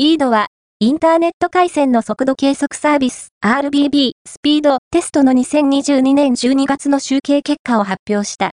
イードは、インターネット回線の速度計測サービス RBB スピードテストの2022年12月の集計結果を発表した。